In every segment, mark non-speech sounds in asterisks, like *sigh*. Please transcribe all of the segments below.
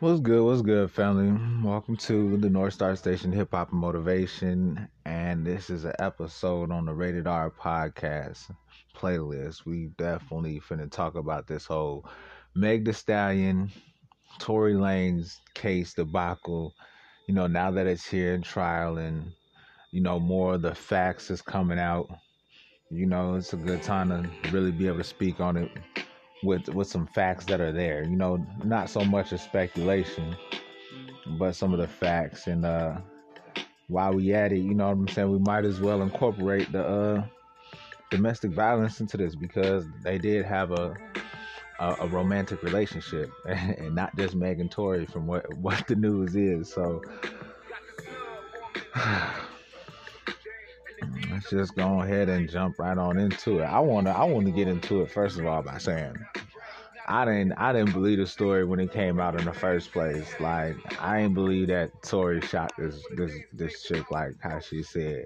What's good? What's good, family? Welcome to the North Star Station Hip Hop and Motivation, and this is an episode on the Rated R podcast playlist. We definitely finna talk about this whole Meg The Stallion, Tory Lanez case debacle. You know, now that it's here in trial, and you know more of the facts is coming out. You know, it's a good time to really be able to speak on it with with some facts that are there. You know, not so much a speculation, but some of the facts. And uh while we at it, you know what I'm saying, we might as well incorporate the uh domestic violence into this because they did have a a, a romantic relationship *laughs* and not just Megan Tory from what *laughs* what the news is. So *sighs* let's just go ahead and jump right on into it. I wanna I wanna get into it first of all by saying I didn't I didn't believe the story when it came out in the first place. Like I didn't believe that Tory shot this this this chick like how she said.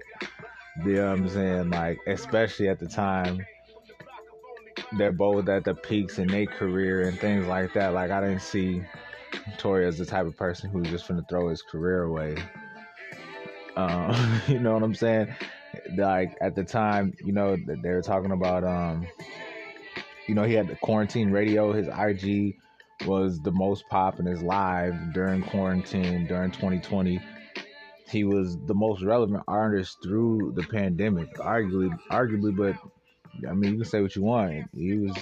You know what I'm saying? Like especially at the time they're both at the peaks in their career and things like that. Like I didn't see Tory as the type of person who's just gonna throw his career away. Um, *laughs* you know what I'm saying? Like at the time, you know, they were talking about um you know, he had the quarantine radio. His IG was the most pop in his live during quarantine during 2020. He was the most relevant artist through the pandemic, arguably, arguably. But I mean, you can say what you want. He was,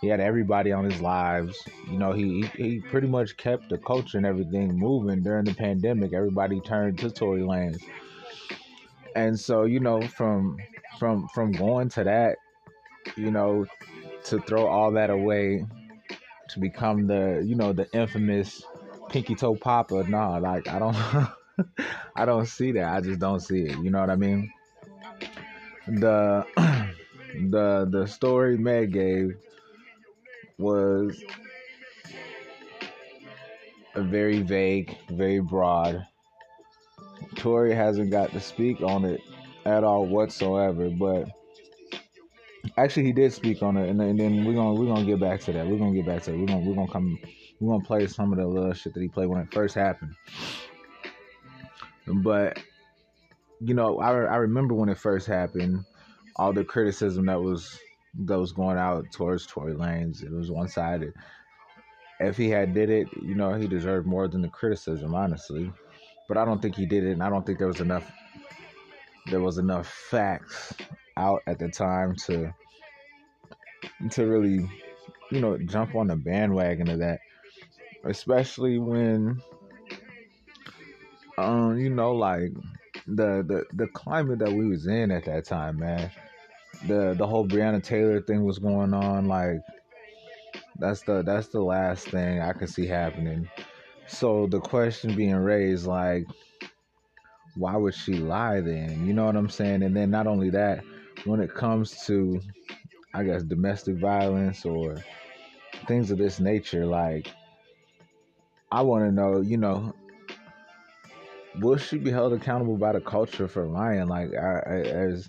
he had everybody on his lives. You know, he he pretty much kept the culture and everything moving during the pandemic. Everybody turned to Tory Lanez, and so you know, from from from going to that, you know, to throw all that away to become the you know the infamous pinky toe papa nah like i don't *laughs* i don't see that. I just don't see it. You know what i mean? The *clears throat* the the story meg gave was a very vague very broad Tory hasn't got to speak on it at all whatsoever but Actually, he did speak on it, and then, and then we're gonna we're gonna get back to that. We're gonna get back to it. We're gonna we're gonna come. We're gonna play some of the little shit that he played when it first happened. But you know, I I remember when it first happened, all the criticism that was that was going out towards Tory Lanez. It was one sided. If he had did it, you know, he deserved more than the criticism, honestly. But I don't think he did it, and I don't think there was enough. There was enough facts out at the time to to really, you know, jump on the bandwagon of that. Especially when um, you know, like the the the climate that we was in at that time, man. The the whole Breonna Taylor thing was going on, like that's the that's the last thing I could see happening. So the question being raised, like, why would she lie then? You know what I'm saying? And then not only that, when it comes to, I guess, domestic violence or things of this nature, like, I want to know, you know, will she be held accountable by the culture for lying? Like, is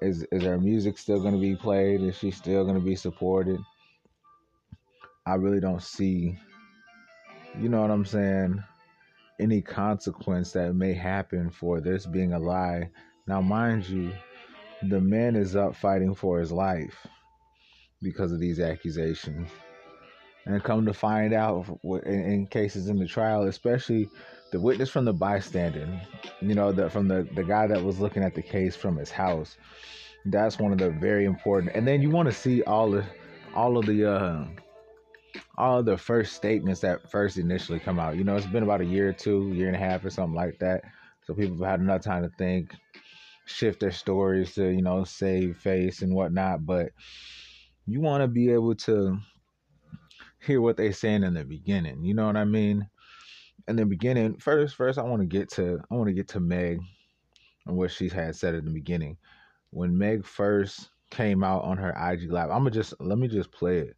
is is her music still going to be played? Is she still going to be supported? I really don't see, you know what I'm saying, any consequence that may happen for this being a lie. Now, mind you, the man is up fighting for his life because of these accusations. And come to find out, in, cases in the trial, especially the witness from the bystander, you know, the, from the, the guy that was looking at the case from his house, that's one of the very important. And then you want to see all the, all of the, uh, all the first statements that first initially come out. You know, it's been about a year or two, year and a half or something like that. So people have had enough time to think, shift their stories to you know save face and whatnot but you want to be able to hear what they're saying in the beginning you know what i mean in the beginning first first i want to get to i want to get to meg and what she had said in the beginning when meg first came out on her ig live i'm gonna just let me just play it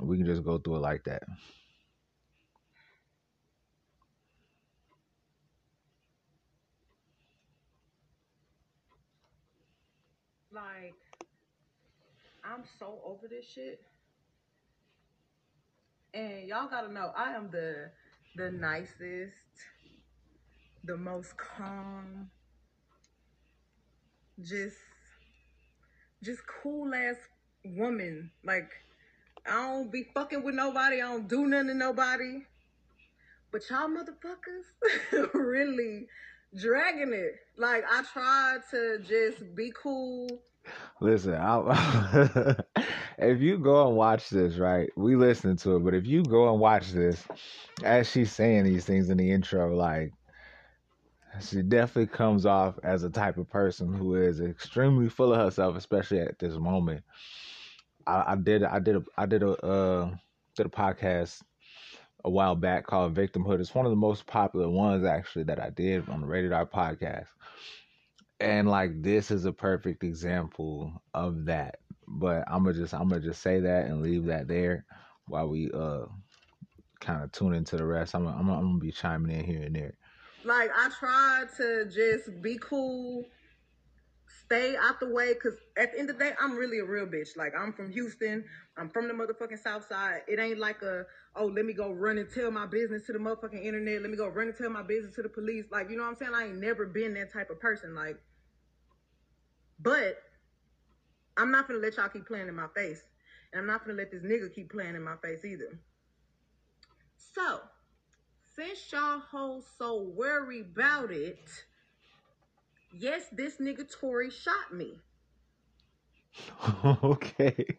we can just go through it like that Like, I'm so over this shit. And y'all gotta know, I am the the nicest, the most calm, just just cool ass woman. Like I don't be fucking with nobody. I don't do nothing to nobody. But y'all motherfuckers *laughs* really dragging it. Like I tried to just be cool. Listen, I, *laughs* if you go and watch this, right? We listen to it, but if you go and watch this, as she's saying these things in the intro, like she definitely comes off as a type of person who is extremely full of herself, especially at this moment. I, I did, I did, a, I did a, uh, did a podcast a while back called Victimhood. It's one of the most popular ones actually that I did on the Rated R podcast. And like this is a perfect example of that. But I'm gonna just I'm gonna just say that and leave that there while we uh kind of tune into the rest. I'm, I'm, I'm gonna be chiming in here and there. Like I tried to just be cool, stay out the way, cause at the end of the day, I'm really a real bitch. Like I'm from Houston. I'm from the motherfucking South Side. It ain't like a oh let me go run and tell my business to the motherfucking internet. Let me go run and tell my business to the police. Like you know what I'm saying? I ain't never been that type of person. Like, but I'm not gonna let y'all keep playing in my face, and I'm not gonna let this nigga keep playing in my face either. So since y'all hoes so worried about it, yes, this nigga Tory shot me. *laughs* okay.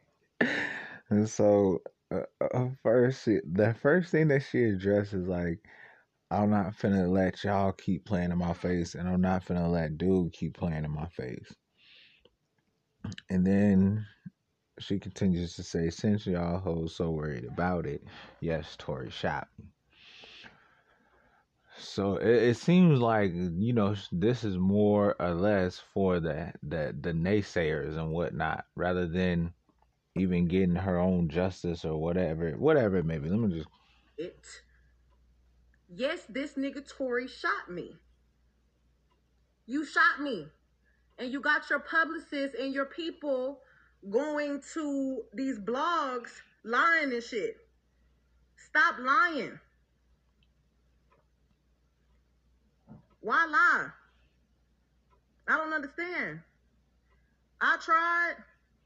And so, uh, uh, first, the first thing that she addresses, like, I'm not finna let y'all keep playing in my face, and I'm not finna let dude keep playing in my face. And then she continues to say, since y'all hoes so worried about it, yes, Tory shot me. So it, it, seems like you know this is more or less for the the the naysayers and whatnot, rather than even getting her own justice or whatever, whatever it may be. Let me just it. Yes, this nigga Tory shot me. You shot me, and you got your publicists and your people going to these blogs lying and shit. Stop lying. Why lie? I don't understand. I tried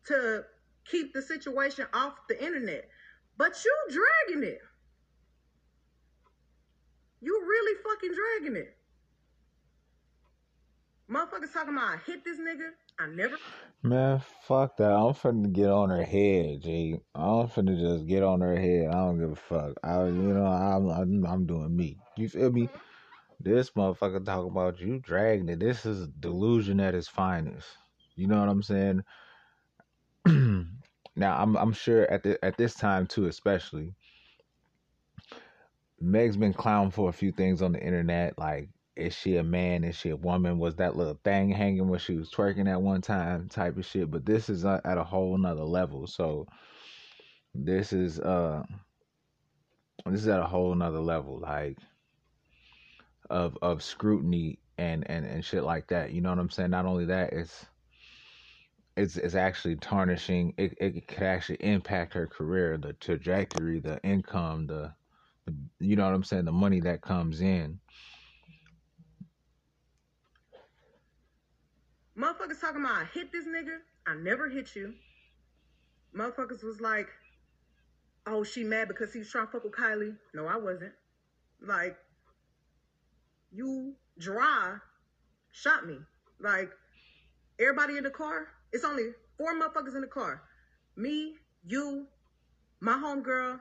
to keep the situation off the internet, but you dragging it. You really fucking dragging it. Motherfuckers talking about I hit this nigga. I never. Man, fuck that. I'm finna get on her head, G. I'm finna just get on her head. I don't give a fuck. I, you know, I'm, I'm, I'm doing me. You feel me? Mm-hmm. This motherfucker talk about you dragging it. This is delusion at its finest. You know what I'm saying? *clears throat* now I'm I'm sure at the at this time too, especially. Meg's been clowned for a few things on the internet, like is she a man? Is she a woman? Was that little thing hanging when she was twerking at one time? Type of shit. But this is at a whole nother level. So this is uh this is at a whole nother level. Like of of scrutiny and and and shit like that. You know what I'm saying? Not only that, it's it's it's actually tarnishing. It it could actually impact her career, the trajectory, the income, the, the you know what I'm saying, the money that comes in. Motherfuckers talking about I hit this nigga. I never hit you. Motherfuckers was like, oh, she mad because he was trying to fuck with Kylie. No, I wasn't. Like, you dry shot me. Like everybody in the car, it's only four motherfuckers in the car. Me, you, my homegirl,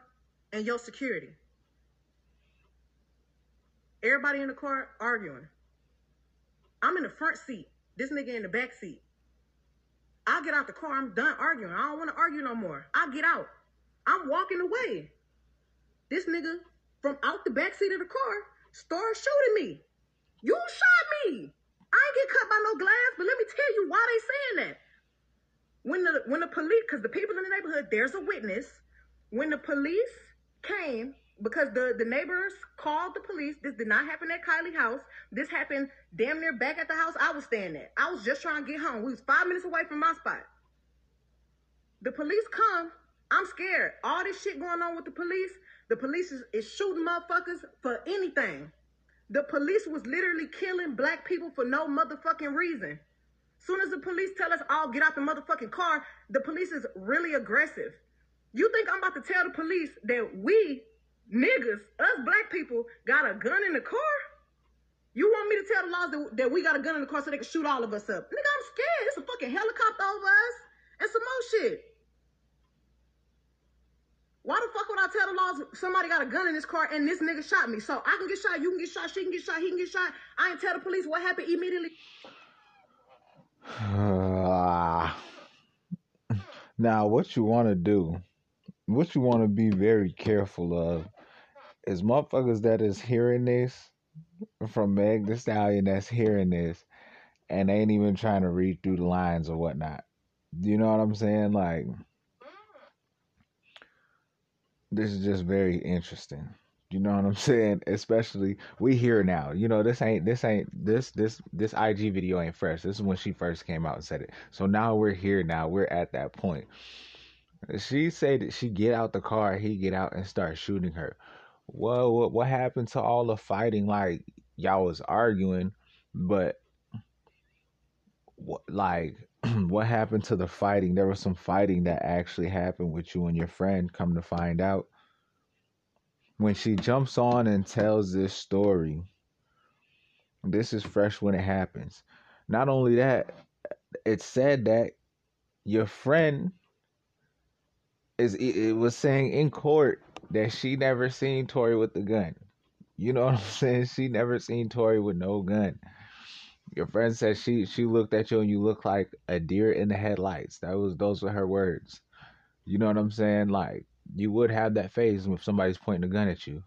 and your security. Everybody in the car arguing. I'm in the front seat. This nigga in the back seat. I get out the car. I'm done arguing. I don't want to argue no more. I get out. I'm walking away. This nigga from out the back seat of the car start shooting me. You shot me. I ain't get cut by no glass, but let me tell you why they saying that. When the when the police, because the people in the neighborhood, there's a witness. When the police came, because the, the neighbors called the police. This did not happen at Kylie house. This happened damn near back at the house I was staying at. I was just trying to get home. We was five minutes away from my spot. The police come. I'm scared. All this shit going on with the police. The police is, is shooting motherfuckers for anything. The police was literally killing black people for no motherfucking reason. Soon as the police tell us all get out the motherfucking car, the police is really aggressive. You think I'm about to tell the police that we niggas, us black people, got a gun in the car? You want me to tell the laws that, that we got a gun in the car so they can shoot all of us up? Nigga, I'm scared. It's a fucking helicopter over us and some more shit. Why the fuck would I tell the laws somebody got a gun in this car and this nigga shot me? So I can get shot, you can get shot, she can get shot, he can get shot. I ain't tell the police what happened immediately. *sighs* now, what you want to do, what you want to be very careful of, is motherfuckers that is hearing this from Meg the Stallion that's hearing this and ain't even trying to read through the lines or whatnot. You know what I'm saying? Like, this is just very interesting. You know what I'm *laughs* saying? Especially we here now. You know, this ain't this ain't this this this IG video ain't fresh. This is when she first came out and said it. So now we're here now. We're at that point. She said that she get out the car, he get out and start shooting her. Well, what what happened to all the fighting? Like y'all was arguing, but like *clears throat* what happened to the fighting? There was some fighting that actually happened with you and your friend. Come to find out when she jumps on and tells this story, this is fresh when it happens. Not only that, it said that your friend is it was saying in court that she never seen Tory with the gun. You know *laughs* what I'm saying? She never seen Tory with no gun. Your friend said she she looked at you and you look like a deer in the headlights. That was those were her words. You know what I'm saying? Like you would have that phase if somebody's pointing a gun at you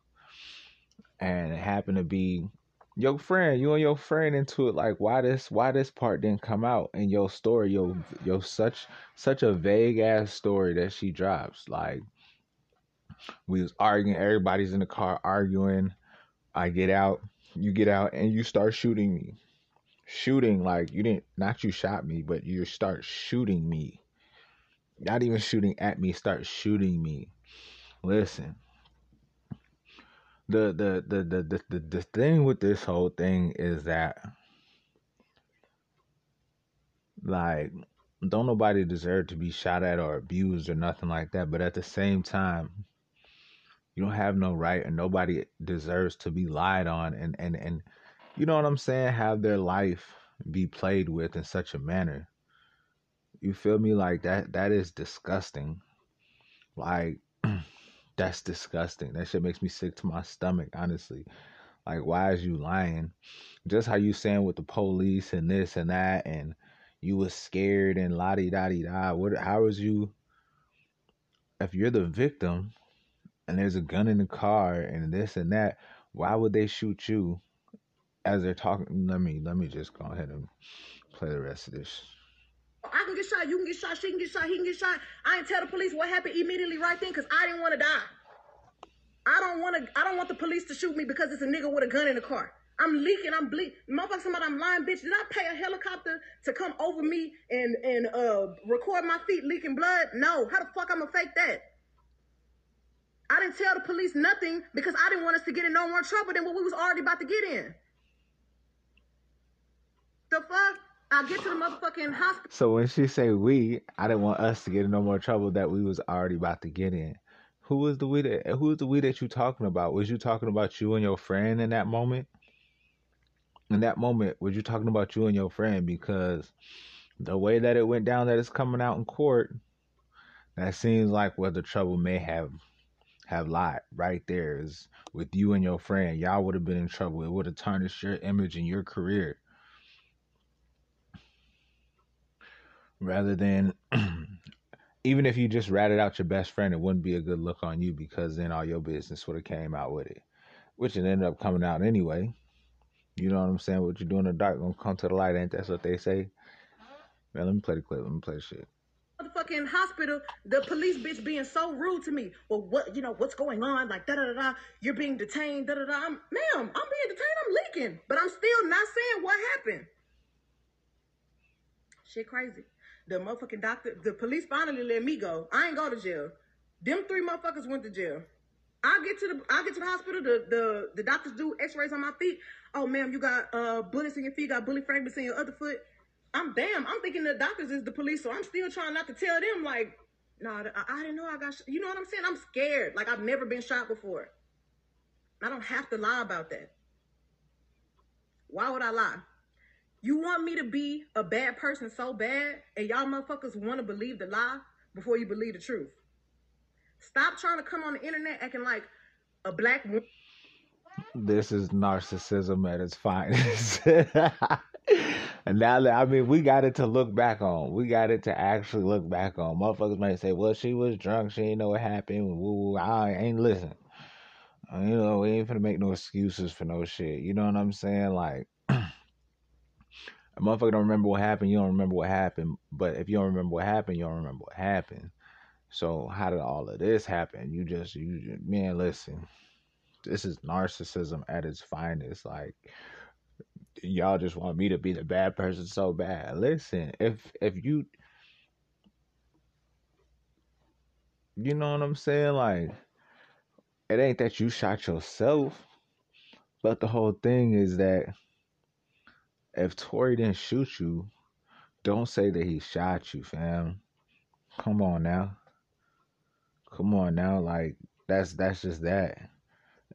and it happened to be your friend you and your friend into it like why this why this part didn't come out in your story your your such such a vague ass story that she drops like we was arguing everybody's in the car arguing i get out you get out and you start shooting me shooting like you didn't not you shot me but you start shooting me. Not even shooting at me start shooting me. Listen. The the the the the, the, the thing with this whole thing is that like don't nobody deserve to be shot at or abused or nothing like that but at the same time you don't have no right and nobody deserves to be lied on and and and you know what i'm saying have their life be played with in such a manner you feel me like that that is disgusting like *clears throat* that's disgusting. That shit makes me sick to my stomach, honestly. Like, why is you lying? Just how you saying with the police and this and that, and you was scared and la di da di da. What? How was you? If you're the victim, and there's a gun in the car and this and that, why would they shoot you? As they're talking, let me let me just go ahead and play the rest of this. I can get shot, you can get shot, she can get shot, he can get shot. I didn't tell the police what happened immediately right then because I didn't want to die. I don't want to. I don't want the police to shoot me because it's a nigga with a gun in the car. I'm leaking. I'm bleeding. Motherfucker, somebody, I'm lying, bitch. Did I pay a helicopter to come over me and and uh record my feet leaking blood? No. How the fuck I'm gonna fake that? I didn't tell the police nothing because I didn't want us to get in no more trouble than what we was already about to get in. The fuck? I get to the motherfucking hospital. So when she say we, I didn't want us to get in no more trouble that we was already about to get in. Who was the we that who was the we that you talking about? Was you talking about you and your friend in that moment? In that moment, was you talking about you and your friend? Because the way that it went down that it's coming out in court, that seems like where the trouble may have have lied right there is with you and your friend. Y'all would have been in trouble. It would have tarnished your image and your career. Rather than *clears throat* even if you just ratted out your best friend, it wouldn't be a good look on you because then all your business would have came out with it, which it ended up coming out anyway. You know what I'm saying? What you do in the dark gonna come to the light, ain't that's what they say? Man, let me play the clip. Let me play the shit. Motherfucking hospital, the police bitch being so rude to me. Well, what you know, what's going on? Like da da da da. You're being detained. Da da da. I'm, Ma'am, I'm being detained. I'm leaking, but I'm still not saying what happened. Shit, crazy. The motherfucking doctor, the police finally let me go. I ain't go to jail. Them three motherfuckers went to jail. I get to the I get to the hospital. The the the doctors do X-rays on my feet. Oh, ma'am, you got uh bullets in your feet. Got bullet fragments in your other foot. I'm damn. I'm thinking the doctors is the police, so I'm still trying not to tell them like, nah, I, I didn't know I got. You know what I'm saying? I'm scared. Like I've never been shot before. I don't have to lie about that. Why would I lie? You want me to be a bad person so bad, and y'all motherfuckers want to believe the lie before you believe the truth. Stop trying to come on the internet acting like a black woman. This is narcissism at its finest. *laughs* and now that I mean, we got it to look back on. We got it to actually look back on. Motherfuckers might say, "Well, she was drunk. She ain't know what happened." Woo, I ain't listen. You know, we ain't finna make no excuses for no shit. You know what I'm saying? Like, *clears throat* a motherfucker don't remember what happened. You don't remember what happened. But if you don't remember what happened, you don't remember what happened. So how did all of this happen? You just, you, man, listen. This is narcissism at its finest. Like, y'all just want me to be the bad person so bad. Listen, if if you you know what I'm saying? Like it ain't that you shot yourself, but the whole thing is that if Tory didn't shoot you, don't say that he shot you, fam. Come on now. Come on now, like that's that's just that.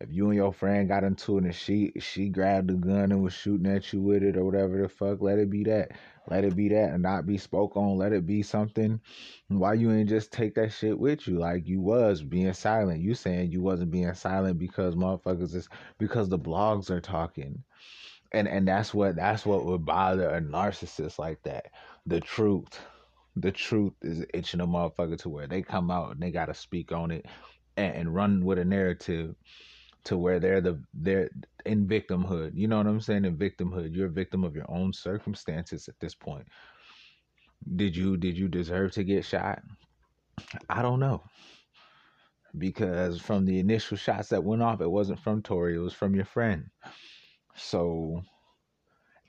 If you and your friend got into it and she she grabbed the gun and was shooting at you with it or whatever the fuck, let it be that. Let it be that and not be spoke on. Let it be something. Why you ain't just take that shit with you like you was being silent? You saying you wasn't being silent because motherfuckers is because the blogs are talking. And and that's what that's what would bother a narcissist like that. The truth. The truth is itching a motherfucker to where they come out and they gotta speak on it and, and run with a narrative to where they're the they're in victimhood. You know what I'm saying? In victimhood, you're a victim of your own circumstances at this point. Did you did you deserve to get shot? I don't know. Because from the initial shots that went off, it wasn't from Tory, it was from your friend. So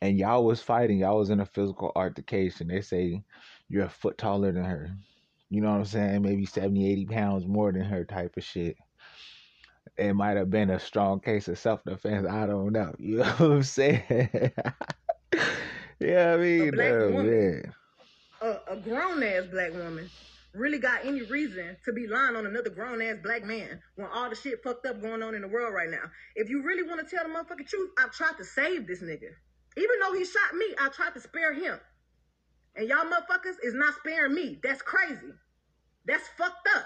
and y'all was fighting, y'all was in a physical altercation. They say you're a foot taller than her. You know what I'm saying? Maybe 70, 80 pounds more than her type of shit it might have been a strong case of self defense. I don't know. *laughs* You know what I'm saying? *laughs* yeah, I mean, a black oh, woman, a, a grown ass black woman, really got any reason to be lying on another grown ass black man when all the shit fucked up going on in the world right now. If you really want to tell the motherfucking truth, I tried to save this nigga. Even though he shot me, I tried to spare him. And y'all motherfuckers is not sparing me. That's crazy. That's fucked up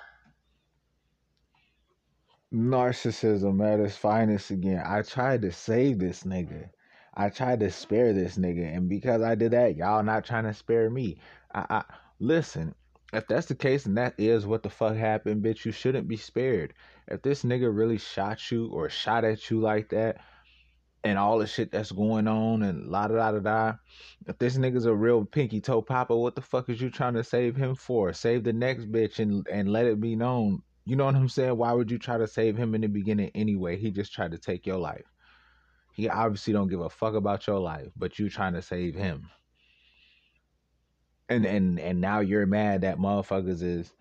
narcissism at its finest again. I tried to save this nigga. I tried to spare this nigga, and because I did that, y'all not trying to spare me. I, I listen. If that's the case, and that is what the fuck happened, bitch, you shouldn't be spared. If this nigga really shot you or shot at you like that, and all the shit that's going on, and la da da da da, if this nigga's a real pinky toe papa, what the fuck is you trying to save him for? Save the next bitch and and let it be known you know what I'm saying? Why would you try to save him in the beginning anyway? He just tried to take your life. He obviously don't give a fuck about your life, but you trying to save him. And and and now you're mad that motherfuckers is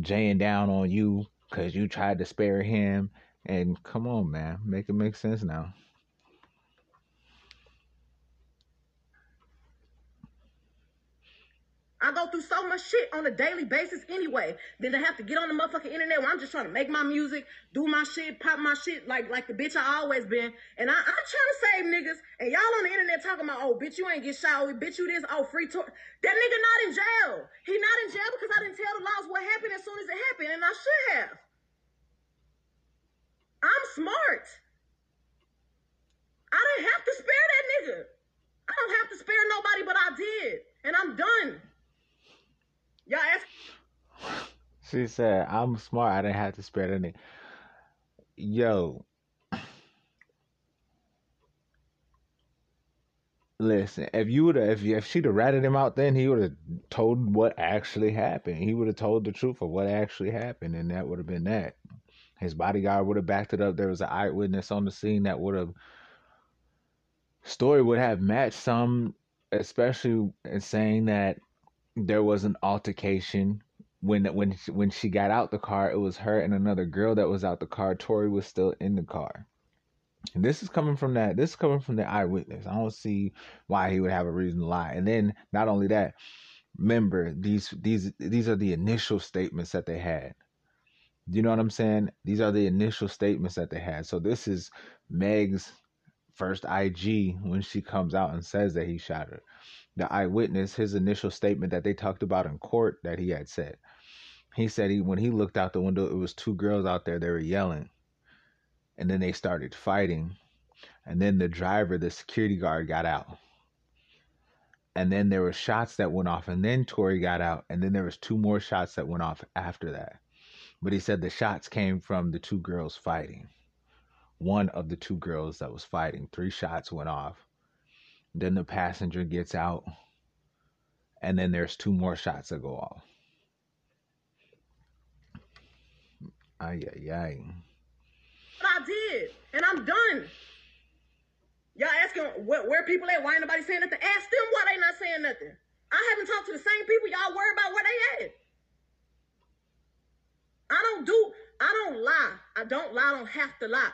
jaying down on you because you tried to spare him. And come on, man, make it make sense now. I go through so much shit on a daily basis anyway. Then to have to get on the motherfucking internet where I'm just trying to make my music, do my shit, pop my shit like like the bitch I always been. And I, am trying to save niggas. And y'all on the internet talking about, oh, bitch, you ain't get shot. Oh, bitch, you this. Oh, free tour. That nigga not in jail. He not in jail because I didn't tell the laws what happened as soon as it happened. And I should have. I'm smart. I didn't have to spare that nigga. I don't have to spare nobody, but I did. And I'm done. Y'all ask. She said, "I'm smart. I didn't have to spare any." Yo, listen. If you would have, if if she'd have ratted him out, then he would have told what actually happened. He would have told the truth of what actually happened, and that would have been that. His bodyguard would have backed it up. There was an eyewitness on the scene that would have story would have matched some, especially in saying that there was an altercation when when when she got out the car, it was her and another girl that was out the car. Tory was still in the car. And this is coming from that. This is coming from the eyewitness. I don't see why he would have a reason to lie. And then not only that, remember these these these are the initial statements that they had. You know what I'm saying? These are the initial statements that they had. So this is Meg's first IG when she comes out and says that he shot her. The eyewitness, his initial statement that they talked about in court that he had said. He said he when he looked out the window, it was two girls out there, they were yelling. And then they started fighting. And then the driver, the security guard got out. And then there were shots that went off, and then Tory got out, and then there was two more shots that went off after that. But he said the shots came from the two girls fighting. One of the two girls that was fighting, three shots went off. Then the passenger gets out, and then there's two more shots that go off. Ay, ay, ay. But I did, and I'm done. Y'all asking where, where people at? Why ain't nobody saying nothing? Ask them why they not saying nothing. I haven't talked to the same people. Y'all worry about where they at. I don't do, I don't lie. I don't lie. I don't have to lie.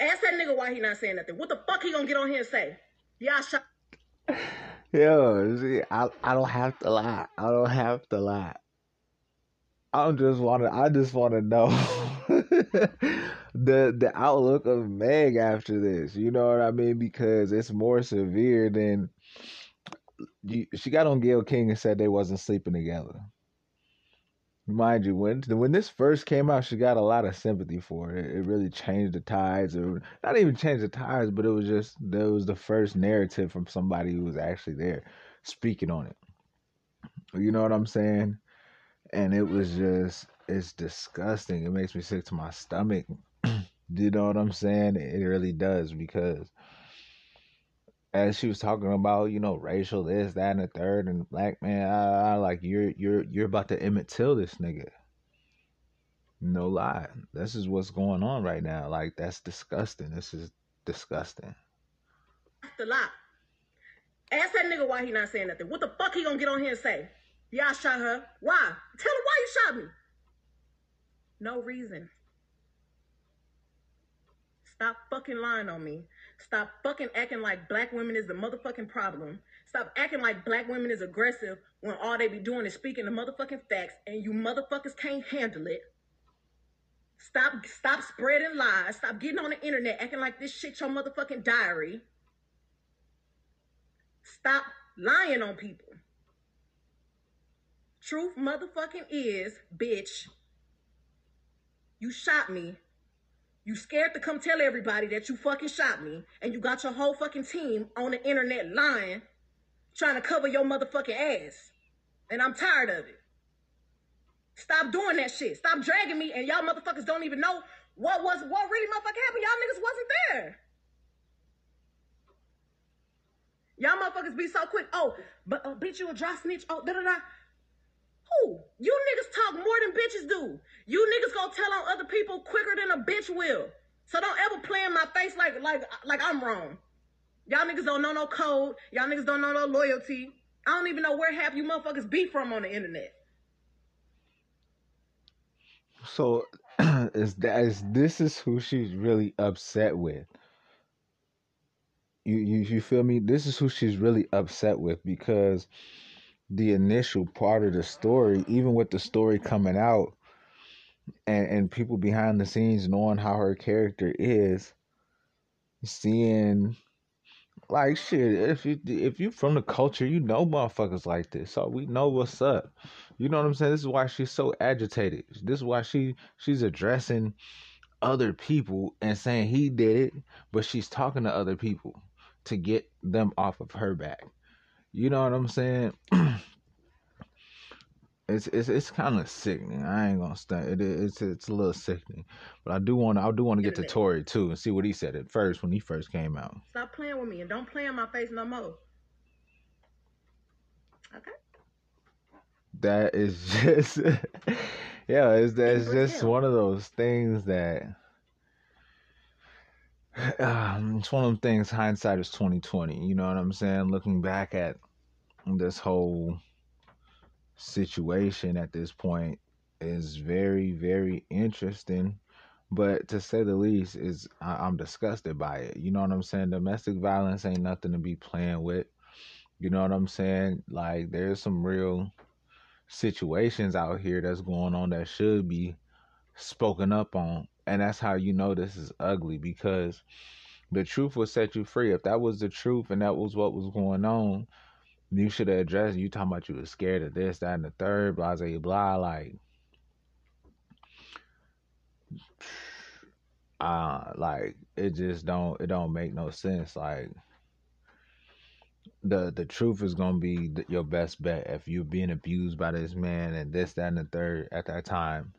Ask that nigga why he not saying nothing. What the fuck he gonna get on here and say? Yeah. Yo, see, I I don't have to lie. I don't have to lie. I just want to. I just want to know *laughs* the the outlook of Meg after this. You know what I mean? Because it's more severe than you, she got on Gayle King and said they wasn't sleeping together. Mind you, when when this first came out, she got a lot of sympathy for it. It really changed the tides, or not even changed the tides, but it was just that was the first narrative from somebody who was actually there speaking on it. You know what I'm saying? And it was just it's disgusting. It makes me sick to my stomach. *clears throat* you know what I'm saying? It really does because as she was talking about, you know, racial this, that, and the third, and black man, I, I like you're you're you're about to Emmett Till this nigga. No lie, this is what's going on right now. Like that's disgusting. This is disgusting. The lie. Ask that nigga why he not saying nothing. What the fuck he gonna get on here and say? I shot her. Why? Tell him why you shot me. No reason. Stop fucking lying on me. Stop fucking acting like black women is the motherfucking problem. Stop acting like black women is aggressive when all they be doing is speaking the motherfucking facts and you motherfuckers can't handle it. Stop stop spreading lies. Stop getting on the internet acting like this shit your motherfucking diary. Stop lying on people. Truth motherfucking is, bitch, you shot me you scared to come tell everybody that you fucking shot me, and you got your whole fucking team on the internet lying, trying to cover your motherfucking ass. And I'm tired of it. Stop doing that shit. Stop dragging me, and y'all motherfuckers don't even know what was what really motherfucking happened. Y'all niggas wasn't there. Y'all motherfuckers be so quick. Oh, but uh, bitch, you a dry snitch. Oh, da da da. You niggas talk more than bitches do. You niggas gonna tell on other people quicker than a bitch will. So don't ever play in my face like like like I'm wrong. Y'all niggas don't know no code. Y'all niggas don't know no loyalty. I don't even know where half you motherfuckers be from on the internet. So *clears throat* is that is this is who she's really upset with. You you you feel me? This is who she's really upset with because the initial part of the story, even with the story coming out and, and people behind the scenes knowing how her character is, seeing like shit, if you if you from the culture, you know motherfuckers like this. So we know what's up. You know what I'm saying? This is why she's so agitated. This is why she she's addressing other people and saying he did it, but she's talking to other people to get them off of her back. You know what I'm saying? *clears throat* it's it's it's kind of sickening. I ain't gonna stay. It, it's it's a little sickening, but I do want I do want to get to Tory too and see what he said at first when he first came out. Stop playing with me and don't play in my face no more. Okay. That is *laughs* just yeah. It's that's just one of those things that. Um, it's one of them things. Hindsight is twenty twenty. You know what I'm saying? Looking back at this whole situation at this point is very, very interesting. But to say the least, is I, I'm disgusted by it. You know what I'm saying? Domestic violence ain't nothing to be playing with. You know what I'm saying? Like there's some real situations out here that's going on that should be spoken up on. And that's how you know this is ugly because the truth will set you free. If that was the truth and that was what was going on, you should have addressed. You talking about you was scared of this, that, and the third, blah, blah, blah. Like, *sighs* uh, like it just don't it don't make no sense. Like, the the truth is gonna be your best bet if you're being abused by this man and this, that, and the third at that time.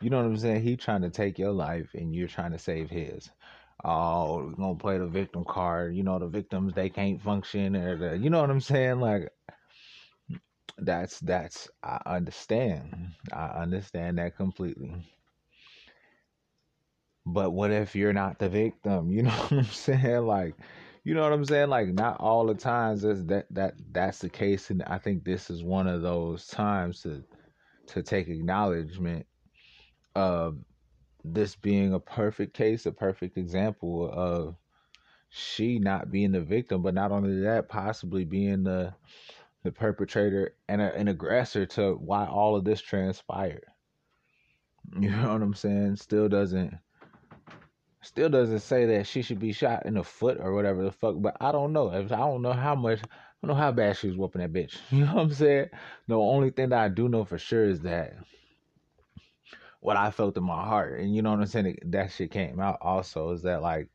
You know what I'm saying? He trying to take your life and you're trying to save his oh, we're gonna play the victim card. You know, the victims they can't function, or the, you know what I'm saying? Like, that's that's I understand. I understand that completely. But what if you're not the victim? *laughs* You know what I'm saying? Like, you know what I'm saying? Like, not all the times is that that that's the case, and I think this is one of those times to to take acknowledgement this being a perfect case, a perfect example of she not being the victim, but not only that, possibly being the the perpetrator and a, an aggressor to why all of this transpired. *laughs* You know what I'm saying? Still doesn't still doesn't say that she should be shot in the foot or whatever the fuck, but I don't know. I don't know how much I don't know how bad she was whooping that bitch. *laughs* You know what I'm saying? The only thing that I do know for sure is that what I felt in my heart. And you know what I'm saying? That shit came out also is that like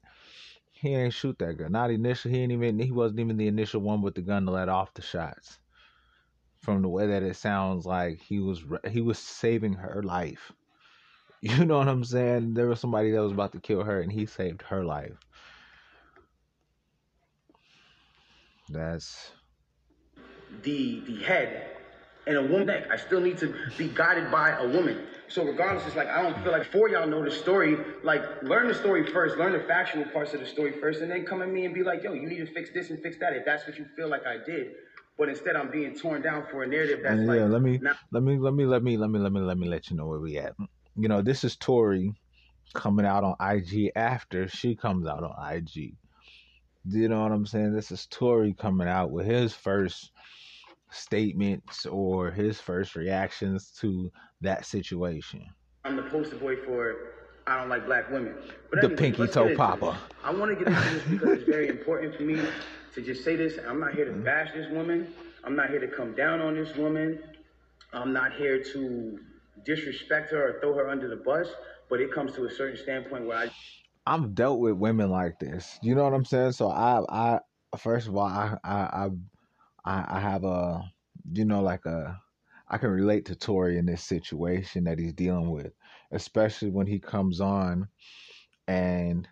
he ain't shoot that gun. Not initial. He ain't even. He wasn't even the initial one with the gun to let off the shots. From the way that it sounds like he was he was saving her life. *laughs* You know what I'm saying? There was somebody that was about to kill her, and he saved her life. That's the the head and a woman. I still need to be guided by a woman. So regardless, it's like I don't feel like for y'all know the story. Like learn the story first, learn the factual parts of the story first, and then come at me and be like, "Yo, you need to fix this and fix that." If that's what you feel like I did, but instead I'm being torn down for a narrative that's and like. Yeah, let me not- let me let me let me let me let me let me let you know where we at. You know, this is Tory coming out on IG after she comes out on IG. Do you know what I'm saying? This is Tory coming out with his first statements or his first reactions to that situation. I'm the poster boy for I don't like black women. But the anyway, pinky toe popper. I want to get into this because it's very important for me to just say this. I'm not here to mm-hmm. bash this woman. I'm not here to come down on this woman. I'm not here to disrespect her or throw her under the bus. But it comes to a certain standpoint where I. I've dealt with women like this. You know what I'm saying? So I, I first of all, I, I, I, I have a, you know, like a I can relate to Tory in this situation that he's dealing with, especially when he comes on and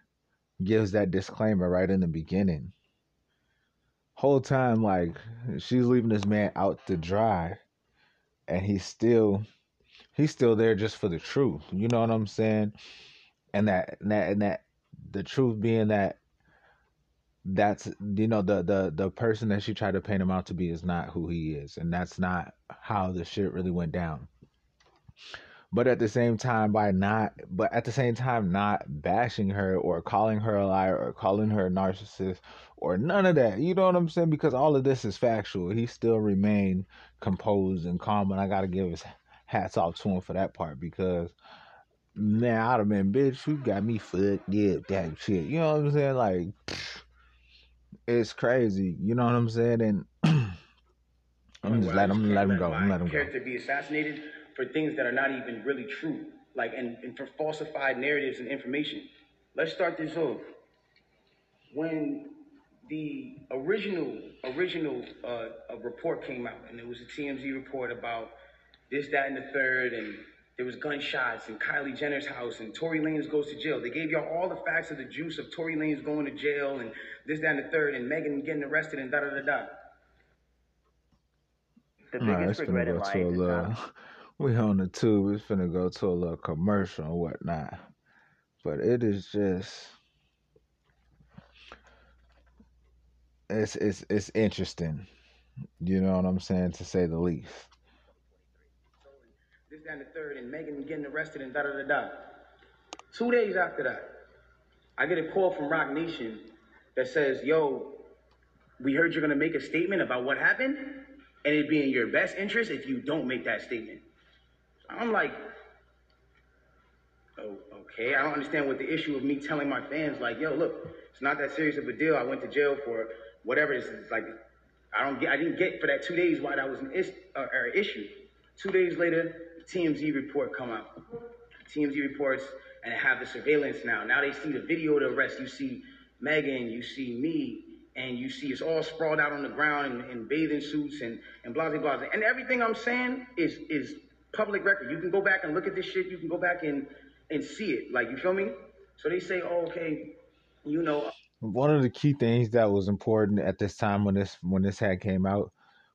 gives that disclaimer right in the beginning. Whole time, like she's leaving this man out to dry, and he's still he's still there just for the truth. You know what I'm saying? And that and that and that the truth being that that's you know the the the person that she tried to paint him out to be is not who he is and that's not how the shit really went down. But at the same time by not but at the same time not bashing her or calling her a liar or calling her a narcissist or none of that you know what i'm saying? Because all of this is factual. He still remained composed and calm and i gotta give his hats off to him for that part because man i'd have been bitch you got me fucked yeah that shit. You know what i'm saying? Like it's crazy. You know what I'm saying? And *clears throat* I'm just let him let him go. I'm let him go. Character be assassinated for things that are not even really true, like and, and for falsified narratives and information. Let's start this off. When the original original uh, report came out, and it was a TMZ report about this, that, and the third, and there was gunshots in Kylie Jenner's house, and Tory Lanez goes to jail. They gave y'all all the facts of the juice of Tory Lanez going to jail, and this, that, and the third, and Megan getting arrested, and da da da da. The biggest regret in life little, *laughs* We on the tube. It's finna go to a little commercial and whatnot, but it is just. It's it's it's interesting, you know what I'm saying, to say the least. And the third, and Megan getting arrested and da da da da. Two days after that, I get a call from Roc Nation that says, "Yo, we heard you're gonna make a statement about what happened, and it'd be in your best interest if you don't make that statement." I'm like, "Oh, okay. I don't understand what the issue of me telling my fans, like, yo, look, it's not that serious of a deal. I went to jail for whatever this is. Like, I don't get, I didn't get for that two days why that was an is, uh, or issue. Two days later, the TMZ report come out. TMZ reports and have the surveillance now. Now they see the video of the arrest. You see Megan, you see me, and you see us all sprawled out on the ground in, in bathing suits and, and blah, blah, blah. And everything I'm saying is, is public record. You can go back and look at this shit. You can go back and, and see it. Like, you feel me? So they say, oh, okay, you know. Uh, One of the key things that was important at this time when this when this had came out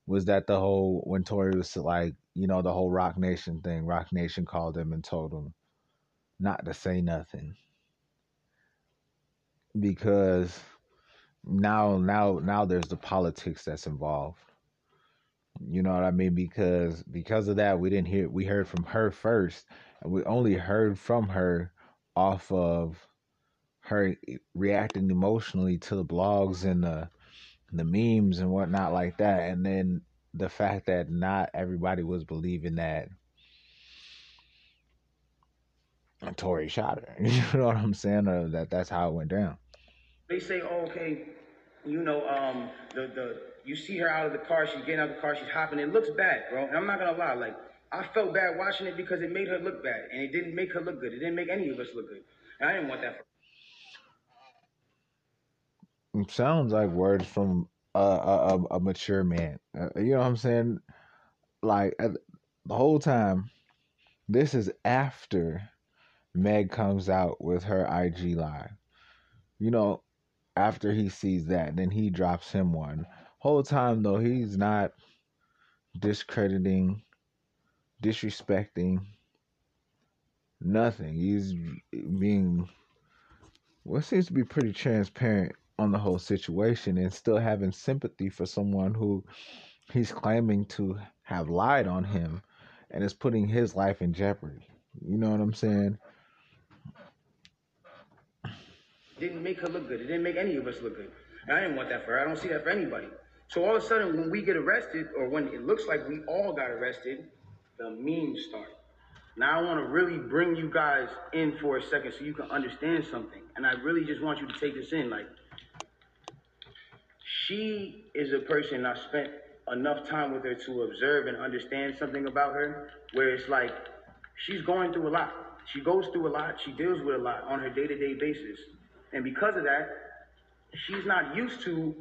was that the whole when Tory was like, you know, the whole Roc Nation thing. Roc Nation called him and told him not to say nothing. Because now now now there's the politics that's involved. You know what i mean? Because because of that we didn't hear we heard from her first. And we only heard from her off of her reacting emotionally to the blogs and the the memes and whatnot like that. And then the fact that not everybody was believing that Tory shot her. *laughs* You know what I'm saying? Or that that's how it went down. They say, oh, okay, you know, um, the the you see her out of the car, she's getting out of the car, she's hopping. It looks bad, bro. And I'm not gonna lie, like I felt bad watching it because it made her look bad, and it didn't make her look good. It didn't make any of us look good, and I didn't want that. For- it sounds like words from a a, a mature man. Uh, you know what I'm saying? Like the whole time, this is after Meg comes out with her IG live. You know, after he sees that, then he drops him one. Whole time though, he's not discrediting, disrespecting, nothing. He's being what seems to be pretty transparent on the whole situation and still having sympathy for someone who he's claiming to have lied on him and is putting his life in jeopardy. You know what I'm saying? didn't make her look good. It didn't make any of us look good. And I didn't want that for her. I don't see that for anybody. So all of a sudden, when we get arrested, or when it looks like we all got arrested, the memes start. Now I want to really bring you guys in for a second so you can understand something. And I really just want you to take this in. Like, she is a person I spent enough time with her to observe and understand something about her, where it's like she's going through a lot. She goes through a lot. She deals with a lot on her day to day basis. And because of that, she's not used to,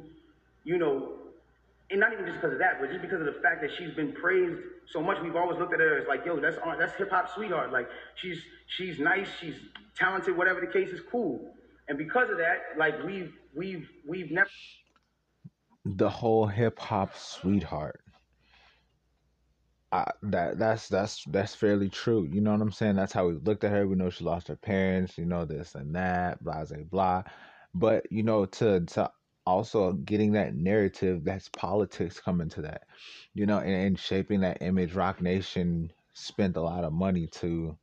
you know, and not even just because of that, but just because of the fact that she's been praised so much. We've always looked at her as like, yo, that's uh, that's hip hop sweetheart. Like she's she's nice, she's talented, whatever the case is, cool. And because of that, like we've we've we've never the whole hip hop sweetheart. I, that that's that's that's fairly true. You know what I'm saying? That's how we looked at her. We know she lost her parents. You know this and that, blah blah blah. But you know to to also getting that narrative, that's politics coming to that. You know, and, and shaping that image. Roc Nation spent a lot of money to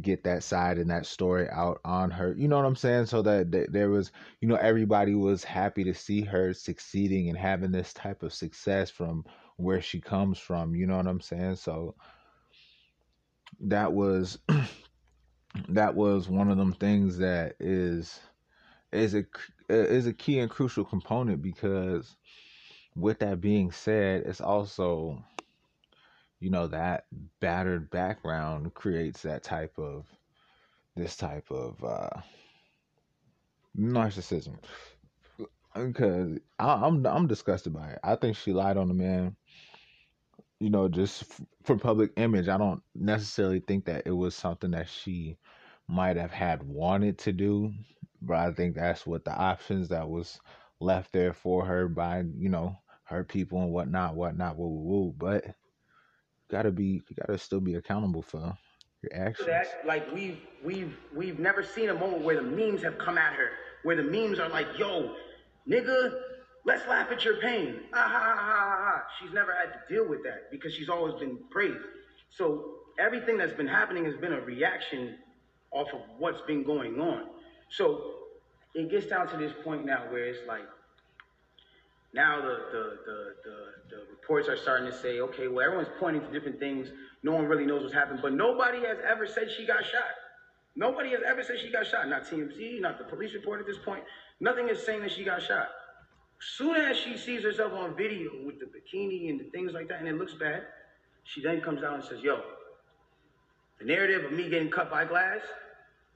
get that side and that story out on her. You know what I'm saying? So that, there was, you know, everybody was happy to see her succeeding and having this type of success from where she comes from. You know what I'm saying? So that was *clears throat* that was one of them things that is is a is a key and crucial component because with that being said, it's also you know that battered background creates that type of this type of uh narcissism because I, am I'm, I'm disgusted by it. I think she lied on the man. You know, just f- for public image. I don't necessarily think that it was something that she might have had wanted to do, but I think that's what the options that was left there for her by you know her people and whatnot, whatnot, woo woo. But gotta be you gotta still be accountable for your actions. That, like we've we've we've never seen a moment where the memes have come at her, where the memes are like, "Yo, nigga, let's laugh at your pain." Ah ha ha ha ha. She's never had to deal with that because she's always been praised. So everything that's been happening has been a reaction off of what's been going on. So it gets down to this point now where it's like now the the, the, the, the reports are starting to say, okay, well everyone's pointing to different things. No one really knows what's happened, but nobody has ever said she got shot. Nobody has ever said she got shot. Not TMZ, not the police report at this point. Nothing is saying that she got shot. Soon as she sees herself on video with the bikini and the things like that, and it looks bad, she then comes out and says, Yo, the narrative of me getting cut by glass,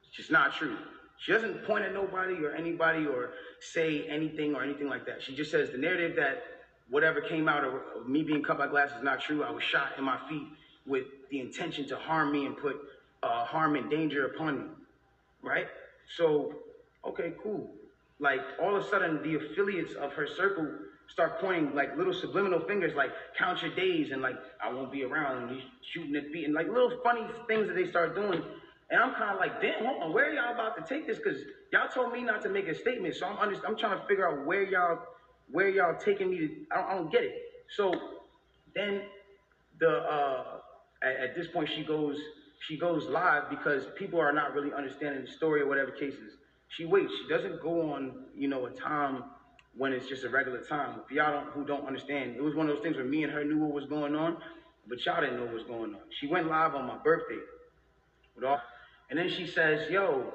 it's just not true. She doesn't point at nobody or anybody or say anything or anything like that. She just says the narrative that whatever came out of me being cut by glass is not true. I was shot in my feet with the intention to harm me and put uh, harm and danger upon me, right? So, okay, cool. Like all of a sudden, the affiliates of her circle start pointing like little subliminal fingers, like count your days and like I won't be around and he's shooting at feet and like little funny things that they start doing. And I'm kind of like, damn, hold on, where y'all about to take this? Because y'all told me not to make a statement, so I'm under, I'm trying to figure out where y'all where y'all taking me to. I don't, I don't get it. So then the uh, at, at this point she goes she goes live because people are not really understanding the story or whatever cases. She waits. She doesn't go on, you know, a time when it's just a regular time. For y'all don't, who don't understand, it was one of those things where me and her knew what was going on, but y'all didn't know what was going on. She went live on my birthday with all, and then she says, "Yo,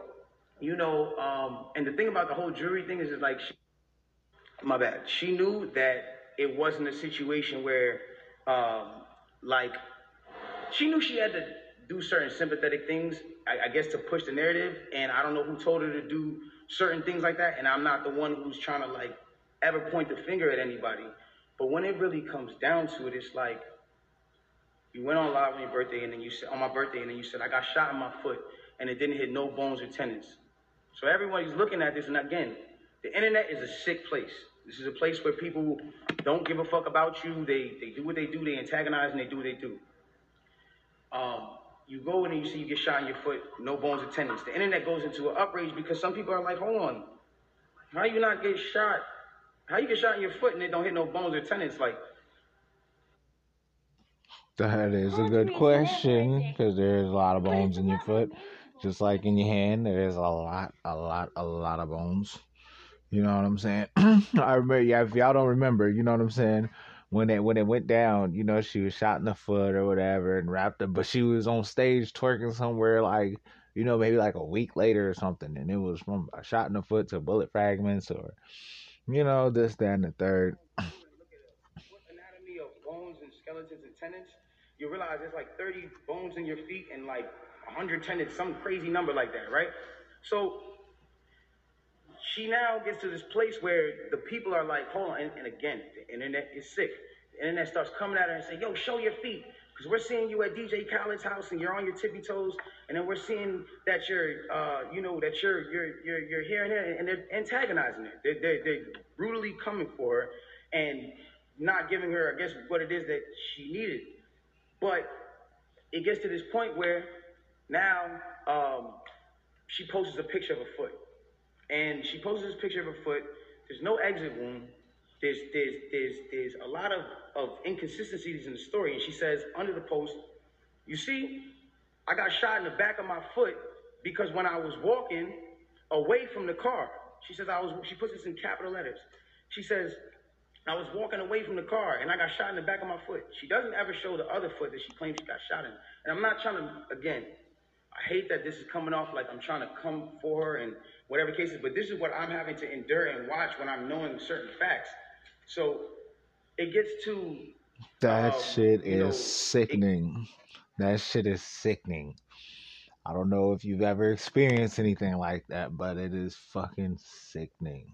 you know," um, and the thing about the whole jury thing is, is like, she, my bad. She knew that it wasn't a situation where, um, like, she knew she had to do certain sympathetic things, I, I, guess, to push the narrative. And I don't know who told her to do certain things like that. And I'm not the one who's trying to like ever point the finger at anybody. But when it really comes down to it, it's like you went on live on your birthday, and then you said on my birthday, and then you said I got shot in my foot, and it didn't hit no bones or tendons. So everybody's looking at this, and again, the internet is a sick place. This is a place where people don't give a fuck about you. They they do what they do. They antagonize and they do what they do. Um, you go in and you see you get shot in your foot, no bones or tendons. The internet goes into an outrage because some people are like, hold on, how you not get shot? How you get shot in your foot and it don't hit no bones or tendons? Like, that is a good question because there's a lot of bones in your foot, just like in your hand. There is a lot, a lot, a lot of bones. You know what I'm saying? *clears throat* I remember, yeah. If y'all don't remember, you know what I'm saying when it when it went down, you know, she was shot in the foot or whatever and wrapped up, but she was on stage twerking somewhere like, you know, maybe like a week later or something, and it was from a shot in the foot to bullet fragments or, you know, this, that, and the third. *clears throat* anatomy of bones and skeletons and tendons, you realize there's like 30 bones in your feet and like 100 tendons, some crazy number like that, right? So she now gets to this place where the people are like, hold on, and, and again, the internet is sick. The internet starts coming at her and saying, yo, show your feet. Because we're seeing you at DJ Khaled's house and you're on your tippy toes, and then we're seeing that you're, uh, you know, that you're, you're, you're, you're here and there, and they're antagonizing her. They're, they're, they're brutally coming for her and not giving her, I guess, what it is that she needed. But it gets to this point where now um, she posts a picture of a foot and she posts this picture of her foot. There's no exit wound. There's there's there's there's a lot of, of inconsistencies in the story. And she says under the post, you see, I got shot in the back of my foot because when I was walking away from the car, she says I was she puts this in capital letters. She says, I was walking away from the car and I got shot in the back of my foot. She doesn't ever show the other foot that she claims she got shot in. And I'm not trying to again, I hate that this is coming off like I'm trying to come for her and whatever cases. But this is what I'm having to endure and watch when I'm knowing certain facts. So it gets to that um, shit is know, sickening. It, that shit is sickening. I don't know if you've ever experienced anything like that, but it is fucking sickening.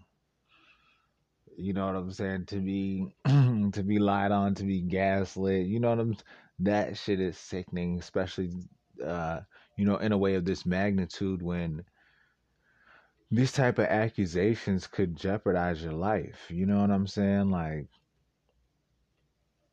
You know what I'm saying? To be *clears throat* to be lied on, to be gaslit. You know what I'm. That shit is sickening, especially uh, you know in a way of this magnitude when these type of accusations could jeopardize your life. You know what I'm saying? Like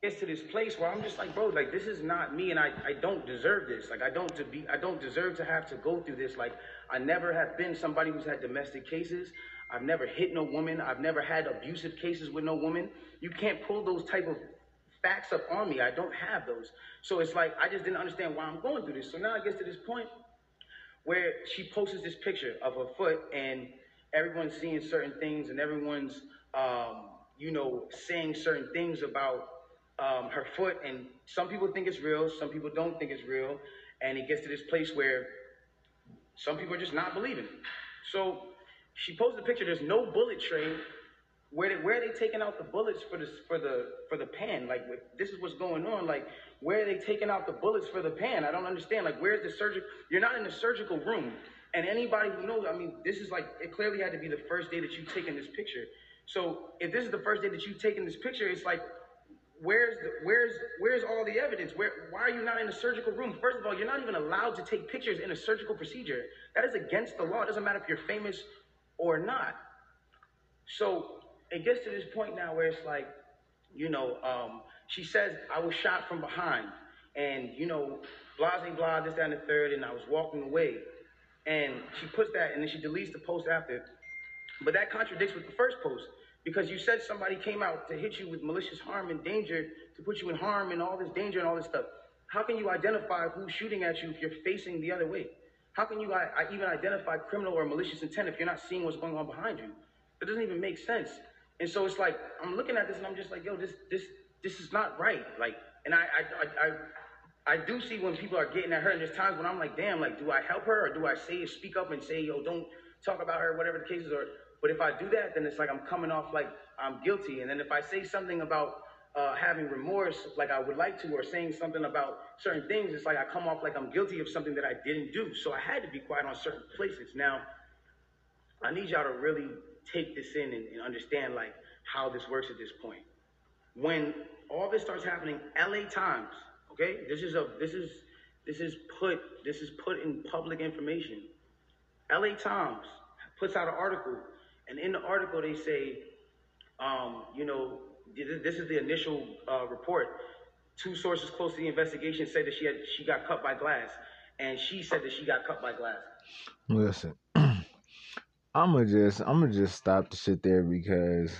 gets to this place where I'm just like, bro, like this is not me, and I, I don't deserve this. Like I don't to be I don't deserve to have to go through this. Like I never have been somebody who's had domestic cases. I've never hit no woman. I've never had abusive cases with no woman. You can't pull those type of facts up on me. I don't have those. So it's like I just didn't understand why I'm going through this. So now I get to this point where she posts this picture of her foot and everyone's seeing certain things and everyone's um, you know saying certain things about um, her foot. And some people think it's real some people don't think it's real. And it gets to this place where some people are just not believing. So she posted a picture there's no bullet tray where where are they taking out the bullets for the for the for the pan like this is what's going on like where are they taking out the bullets for the pan i don't understand like where's the surgery you're not in the surgical room and anybody who knows, I mean, this is like, it clearly had to be the first day that you've taken this picture. So if this is the first day that you've taken this picture, it's like, where's the, where's where's all the evidence? Where why are you not in a surgical room? First of all, you're not even allowed to take pictures in a surgical procedure. That is against the law. It doesn't matter if you're famous or not. So it gets to this point now where it's like, you know, um, she says I was shot from behind, and you know, blah blah blah, this, that, and the third, and I was walking away. And she puts that and then she deletes the post after. But that contradicts with the first post because you said somebody came out to hit you with malicious harm and danger, to put you in harm and all this danger and all this stuff. How can you identify who's shooting at you if you're facing the other way? How can you I, I even identify criminal or malicious intent if you're not seeing what's going on behind you? That doesn't even make sense. And so it's like I'm looking at this and I'm just like, yo, this this this is not right. Like, and I I I, I do see when people are getting at her, and there's times when I'm like, damn, like, do I help her or do I say, speak up and say, yo, don't talk about her, whatever the case is? Or, but if I do that, then it's like I'm coming off like I'm guilty. And then if I say something about uh, having remorse, like I would like to, or saying something about certain things, it's like I come off like I'm guilty of something that I didn't do. So I had to be quiet on certain places. Now, I need y'all to really take this in and, and understand like how this works at this point. When all this starts happening, LA Times Okay, this is a this is this is put this is put in public information. LA Times puts out an article, and in the article they say, um, you know, this is the initial uh, report. Two sources close to the investigation said that she had she got cut by glass, and she said that she got cut by glass. Listen, I'm gonna just I'm gonna just stop the shit there because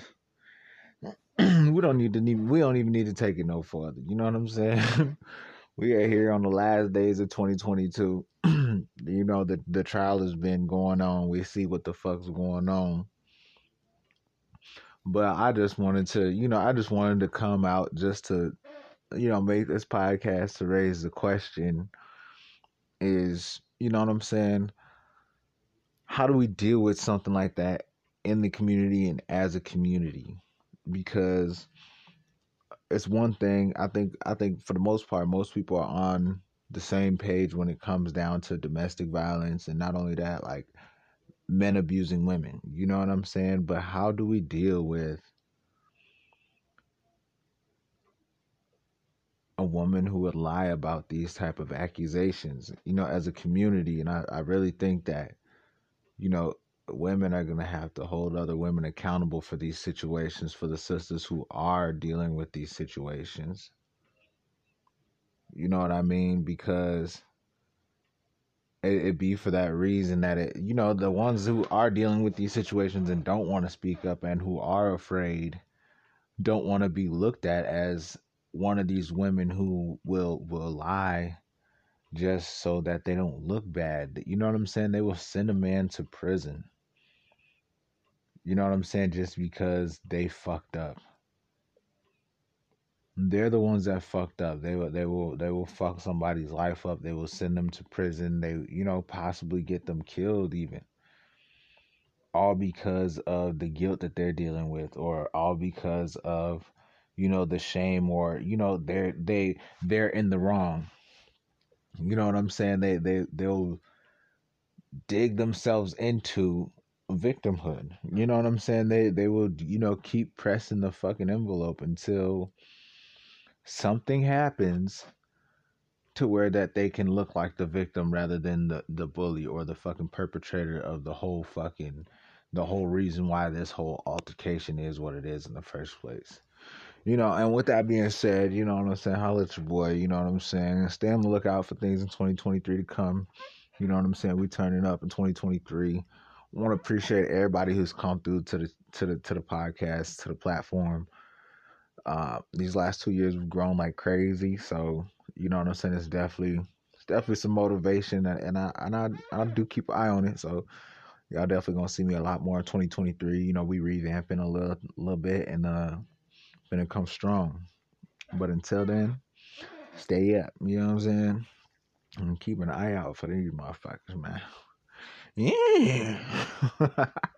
*clears throat* we don't need to need, we don't even need to take it no further. You know what I'm saying? *laughs* we are here on the last days of 2022. *clears throat* you know the the trial has been going on. We see what the fuck's going on. But I just wanted to, you know, I just wanted to come out just to, you know, make this podcast to raise the question is, you know what I'm saying? How do we deal with something like that in the community and as a community? because it's one thing I think I think for the most part most people are on the same page when it comes down to domestic violence and not only that like men abusing women. You know what I'm saying? But how do we deal with a woman who would lie about these type of accusations, you know, as a community and I, I really think that, you know, women are going to have to hold other women accountable for these situations, for the sisters who are dealing with these situations. You know what I mean? Because it, it be for that reason that it, you know, the ones who are dealing with these situations and don't want to speak up and who are afraid don't want to be looked at as one of these women who will will lie just so that they don't look bad. You know what I'm saying? They will send a man to prison you know what I'm saying? Just because they fucked up. They're the ones that fucked up. They will they will they will fuck somebody's life up. They will send them to prison. They you know possibly get them killed even. All because of the guilt that they're dealing with or all because of you know the shame or you know they're they they're in the wrong. You know what I'm saying? They they they'll dig themselves into victimhood. You know what I'm saying? They they will you know keep pressing the fucking envelope until something happens to where that they can look like the victim rather than the the bully or the fucking perpetrator of the whole fucking the whole reason why this whole altercation is what it is in the first place. You know, and with that being said, you know what I'm saying? Holla at your boy, you know what I'm saying? Stay on the lookout for things in 2023 to come. You know what I'm saying? We turning up in 2023. Want to appreciate everybody who's come through to the to the to the podcast, to the platform. Uh, these last two years we've grown like crazy, so you know what I'm saying. It's definitely it's definitely some motivation, and, and I and I I do keep an eye on it. So y'all definitely gonna see me a lot more in 2023. You know, we revamping a little little bit, and uh, gonna come strong. But until then, stay up. You know what I'm saying? And keep an eye out for these motherfuckers, man. Yeah. *laughs*